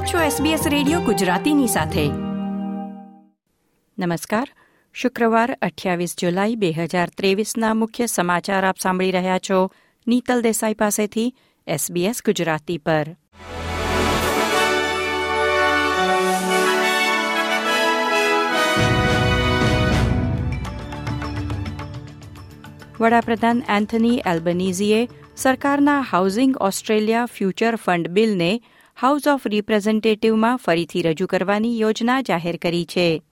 આપ છો SBS radio ગુજરાતીની સાથે. નમસ્કાર. શુક્રવાર અઠ્યાવીસ જુલાઈ બે હજાર ત્રેવીસના મુખ્ય સમાચાર આપ સાંભળી રહ્યા છો નીતલ દેસાઈ પાસેથી SBS ગુજરાતી પર. વડાપ્રધાન એન્થની એલ્બનીઝીએ સરકારના હાઉસિંગ ઓસ્ટ્રેલિયા ફ્યુચર ફંડ બિલને હાઉસ ઓફ રિપ્રેઝેન્ટેટિવમાં ફરીથી રજૂ કરવાની યોજના જાહેર કરી છે.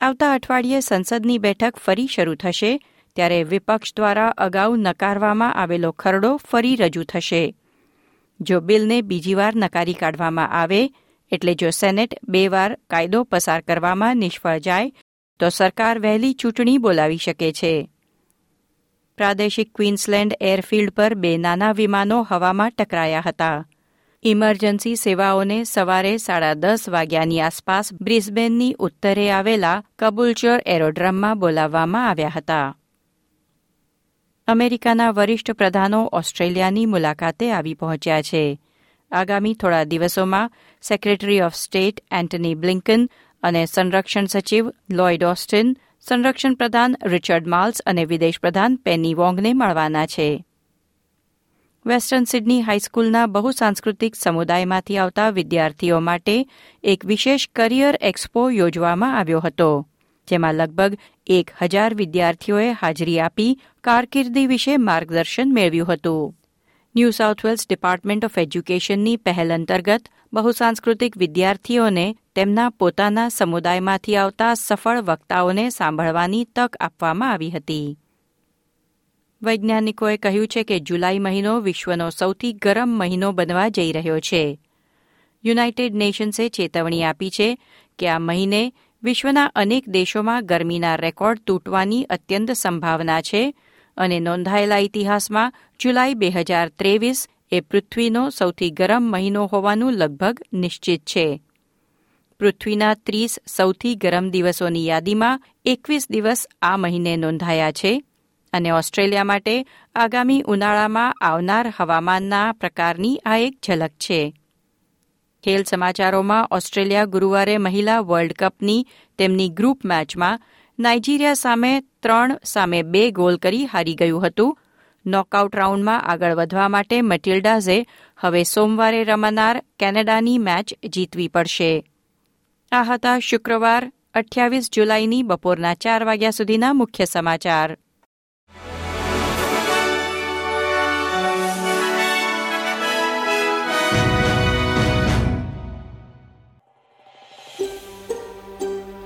આવતા અઠવાડિયે સંસદની બેઠક ફરી શરૂ થશે, ત્યારે વિપક્ષ દ્વારા અગાઉ નકારવામાં આવેલો ખરડો ફરી રજૂ થશે. જો બિલને બીજી વાર નકારી કાઢવામાં આવે, એટલે જો સેનેટ બે વાર કાયદો પસાર કરવામાં નિષ્ફળ જાય, તો સરકાર વહેલી ચૂંટણી બોલાવી શકે છે. પ્રાદેશિક ક્વીન્સલેન્ડ એરફિલ્ડ પર બે નાના વિમાનો હવામાં ટકરાયા હતા. ઇમરજન્સી સેવાઓને સવારે સાડા દસ વાગ્યાની આસપાસ બ્રિસ્બેનની ઉત્તરે આવેલા કબુલચર એરોડ્રમમાં બોલાવવામાં આવ્યા હતા. અમેરિકાના વરિષ્ઠ પ્રધાનો ઓસ્ટ્રેલિયાની મુલાકાતે આવી પહોંચ્યા છે. આગામી થોડા દિવસોમાં secretary of state Antony Blinken અને સંરક્ષણ સચિવ લોઇડ ઓસ્ટિન, સંરક્ષણ પ્રધાન રિચર્ડ માલ્સ અને વિદેશ પ્રધાન પેની વોંગને મળવાના છે. વેસ્ટર્ન સિડની હાઈસ્કૂલના બહુસાંસ્કૃતિક સમુદાયમાંથી આવતા વિદ્યાર્થીઓ માટે એક વિશેષ કરિયર એક્સપો યોજવામાં આવ્યો હતો, જેમાં લગભગ એક હજાર વિદ્યાર્થીઓએ હાજરી આપી કારકિર્દી વિશે માર્ગદર્શન મેળવ્યું હતું. New South Wales department of એજ્યુકેશનની પહેલ અંતર્ગત બહુસાંસ્કૃતિક વિદ્યાર્થીઓને તેમના પોતાના સમુદાયમાંથી આવતા સફળ વક્તાઓને સાંભળવાની તક આપવામાં આવી હતી. વૈજ્ઞાનિકોએ કહ્યું છે કે જુલાઈ મહિનો વિશ્વનો સૌથી ગરમ મહિનો બનવા જઈ રહ્યો છે. યુનાઇટેડ નેશન્સે ચેતવણી આપી છે કે આ મહિને વિશ્વના અનેક દેશોમાં ગરમીના રેકોર્ડ તૂટવાની અત્યંત સંભાવના છે અને નોંધાયેલા ઇતિહાસમાં જુલાઈ બે હજાર ત્રેવીસ એ પૃથ્વીનો સૌથી ગરમ મહિનો હોવાનું લગભગ નિશ્ચિત છે. પૃથ્વીના ત્રીસ સૌથી ગરમ દિવસોની યાદીમાં એકવીસ દિવસ આ મહિને નોંધાયા છે. અને ઓસ્ટ્રેલિયા માટે આગામી ઉનાળામાં આવનાર હવામાનના પ્રકારની આ એક ઝલક છે. ખેલ સમાચારોમાં ઓસ્ટ્રેલિયા ગુરુવારે મહિલા વર્લ્ડ કપની તેમની ગ્રુપ મેચમાં નાઇજીરિયા સામે ત્રણ સામે બે ગોલ કરી હારી ગયું હતું. નોકઆઉટ રાઉન્ડમાં આગળ વધવા માટે મટિલ્ડાઝે હવે સોમવારે રમાનાર કેનેડાની મેચ જીતવી પડશે. આ હતા શુક્રવાર, અઠ્યાવીસ જુલાઈની બપોરના ચાર વાગ્યા સુધીના મુખ્ય સમાચાર.